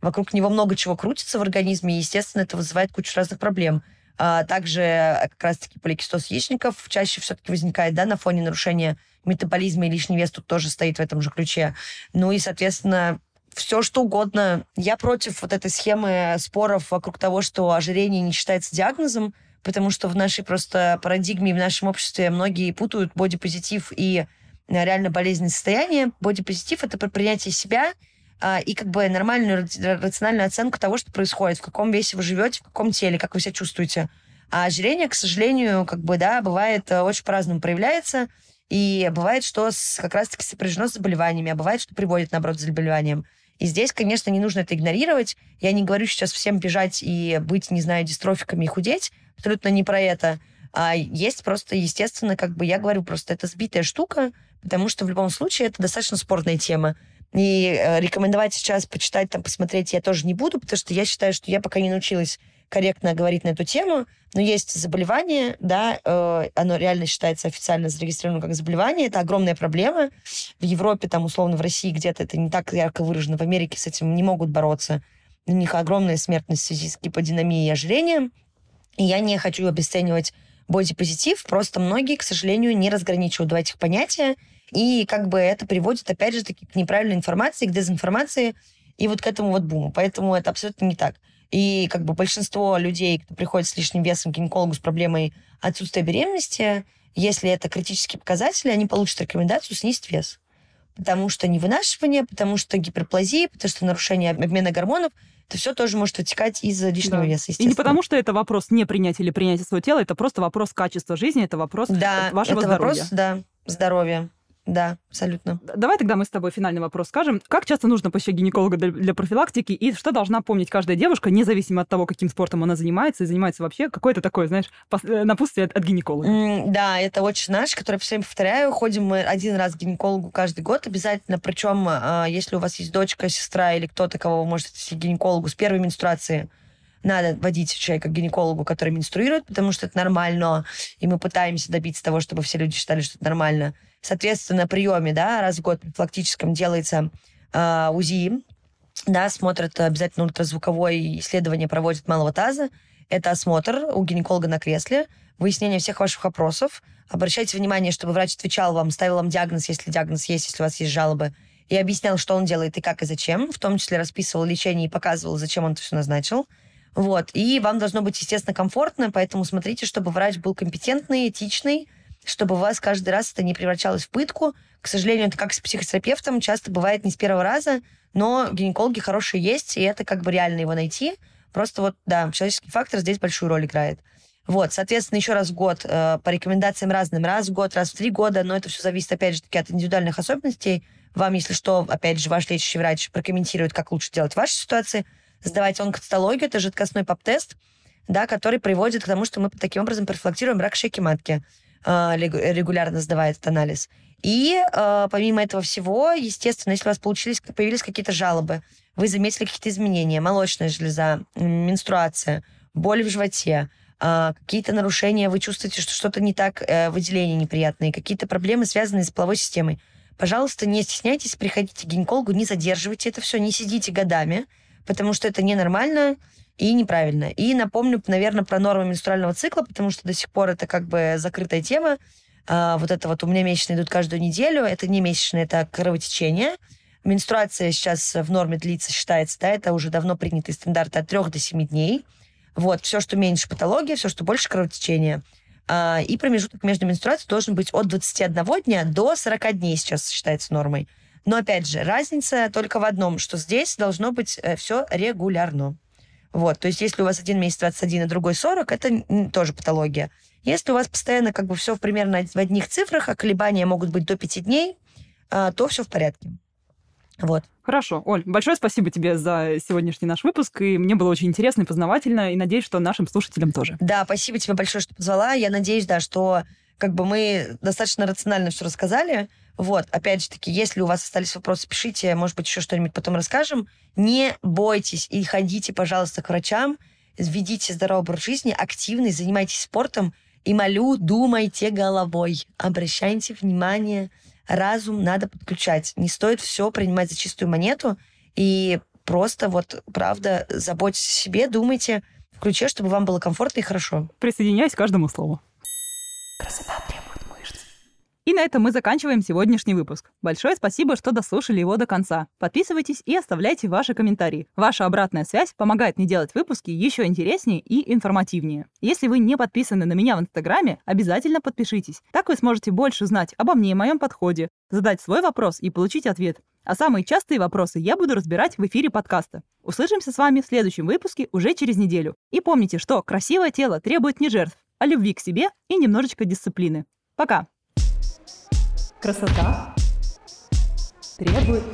Вокруг него много чего крутится в организме, и, естественно, это вызывает кучу разных проблем. А также э, как раз-таки поликистоз яичников чаще все-таки возникает да, на фоне нарушения метаболизма, и лишний вес тут тоже стоит в этом же ключе. Ну и, соответственно, все что угодно. Я против вот этой схемы споров вокруг того, что ожирение не считается диагнозом, потому что в нашей просто парадигме, в нашем обществе многие путают бодипозитив и реально болезненное состояние. Бодипозитив — это принятие себя а, и как бы нормальную рациональную оценку того, что происходит, в каком весе вы живете, в каком теле, как вы себя чувствуете. А ожирение, к сожалению, как бы, да, бывает э, очень по-разному проявляется. И бывает, что с, как раз-таки сопряжено с заболеваниями, а бывает, что приводит, наоборот, к заболеваниям. И здесь, конечно, не нужно это игнорировать. Я не говорю сейчас всем бежать и быть, не знаю, дистрофиками и худеть. Абсолютно не про это. А есть просто, естественно, как бы я говорю, просто это сбитая штука, потому что в любом случае это достаточно спорная тема. И э, рекомендовать сейчас почитать, там, посмотреть я тоже не буду, потому что я считаю, что я пока не научилась корректно говорить на эту тему, но есть заболевание, да, э, оно реально считается официально зарегистрировано как заболевание, это огромная проблема. В Европе, там, условно, в России где-то это не так ярко выражено, в Америке с этим не могут бороться. У них огромная смертность в связи с гиподинамией и ожирением. И я не хочу обесценивать бодипозитив, просто многие, к сожалению, не разграничивают два этих понятия, и как бы это приводит, опять же, таки к неправильной информации, к дезинформации и вот к этому вот буму. Поэтому это абсолютно не так. И как бы большинство людей, кто приходит с лишним весом к гинекологу с проблемой отсутствия беременности, если это критические показатели, они получат рекомендацию снизить вес. Потому что невынашивание, потому что гиперплазия, потому что нарушение обмена гормонов – это все тоже может вытекать из лишнего да. веса, И не потому, что это вопрос не принятия или принятия своего тела, это просто вопрос качества жизни, это вопрос да, вашего это здоровья. Вопрос, да, здоровья. Да, абсолютно. Давай тогда мы с тобой финальный вопрос скажем. Как часто нужно посещать гинеколога для, для профилактики и что должна помнить каждая девушка, независимо от того, каким спортом она занимается и занимается вообще, какое-то такое, знаешь, э, напутствие от, от гинеколога? Mm, да, это очень наш, который все время повторяю. Ходим мы один раз к гинекологу каждый год обязательно. Причем, а, если у вас есть дочка, сестра или кто-то, кого вы можете к гинекологу с первой менструации, надо водить человека к гинекологу, который менструирует, потому что это нормально, и мы пытаемся добиться того, чтобы все люди считали, что это нормально. Соответственно, на приеме, да, раз в год при профилактическом делается э, УЗИ, да, смотрят обязательно ультразвуковое исследование, проводят малого таза. Это осмотр у гинеколога на кресле, выяснение всех ваших вопросов. Обращайте внимание, чтобы врач отвечал вам, ставил вам диагноз, если диагноз есть, если у вас есть жалобы, и объяснял, что он делает и как и зачем, в том числе расписывал лечение и показывал, зачем он это все назначил. Вот. И вам должно быть, естественно, комфортно, поэтому смотрите, чтобы врач был компетентный, этичный, чтобы у вас каждый раз это не превращалось в пытку. К сожалению, это как с психотерапевтом, часто бывает не с первого раза, но гинекологи хорошие есть, и это как бы реально его найти. Просто вот, да, человеческий фактор здесь большую роль играет. Вот, соответственно, еще раз в год э, по рекомендациям разным, раз в год, раз в три года, но это все зависит, опять же, таки от индивидуальных особенностей. Вам, если что, опять же, ваш лечащий врач прокомментирует, как лучше делать в вашей ситуации. Сдавать онкоцитологию, это жидкостной ПАП-тест, да, который приводит к тому, что мы таким образом профилактируем рак шейки матки. А, регулярно сдавая этот анализ. И э, помимо этого всего, естественно, если у вас получились, появились какие-то жалобы, вы заметили какие-то изменения, молочная железа, менструация, боль в животе, э, какие-то нарушения, вы чувствуете, что что-то не так, э, выделения неприятные, какие-то проблемы, связанные с половой системой, Пожалуйста, не стесняйтесь, приходите к гинекологу, не задерживайте это все, не сидите годами, потому что это ненормально и неправильно. И напомню, наверное, про нормы менструального цикла, потому что до сих пор это как бы закрытая тема. А, вот это вот у меня месячные идут каждую неделю, это не месячные, это кровотечение. Менструация сейчас в норме длится, считается, да, это уже давно принятый стандарт от 3 до 7 дней. Вот, все, что меньше патология, все, что больше кровотечения. А, и промежуток между менструацией должен быть от 21 дня до 40 дней сейчас считается нормой. Но, опять же, разница только в одном, что здесь должно быть э, все регулярно. Вот, то есть если у вас один месяц 21, а другой 40, это тоже патология. Если у вас постоянно как бы все примерно в одних цифрах, а колебания могут быть до 5 дней, а, то все в порядке. Вот. Хорошо. Оль, большое спасибо тебе за сегодняшний наш выпуск. И мне было очень интересно и познавательно. И надеюсь, что нашим слушателям тоже. Да, спасибо тебе большое, что позвала. Я надеюсь, да, что как бы мы достаточно рационально все рассказали. Вот, опять же таки, если у вас остались вопросы, пишите, может быть, еще что-нибудь потом расскажем. Не бойтесь и ходите, пожалуйста, к врачам, ведите здоровый образ жизни, активный, занимайтесь спортом и молю, думайте головой, обращайте внимание разум надо подключать. Не стоит все принимать за чистую монету. И просто вот, правда, заботьтесь о себе, думайте в ключе, чтобы вам было комфортно и хорошо. Присоединяюсь к каждому слову. Красота и на этом мы заканчиваем сегодняшний выпуск. Большое спасибо, что дослушали его до конца. Подписывайтесь и оставляйте ваши комментарии. Ваша обратная связь помогает мне делать выпуски еще интереснее и информативнее. Если вы не подписаны на меня в Инстаграме, обязательно подпишитесь. Так вы сможете больше узнать обо мне и моем подходе, задать свой вопрос и получить ответ. А самые частые вопросы я буду разбирать в эфире подкаста. Услышимся с вами в следующем выпуске уже через неделю. И помните, что красивое тело требует не жертв, а любви к себе и немножечко дисциплины. Пока! Красота требует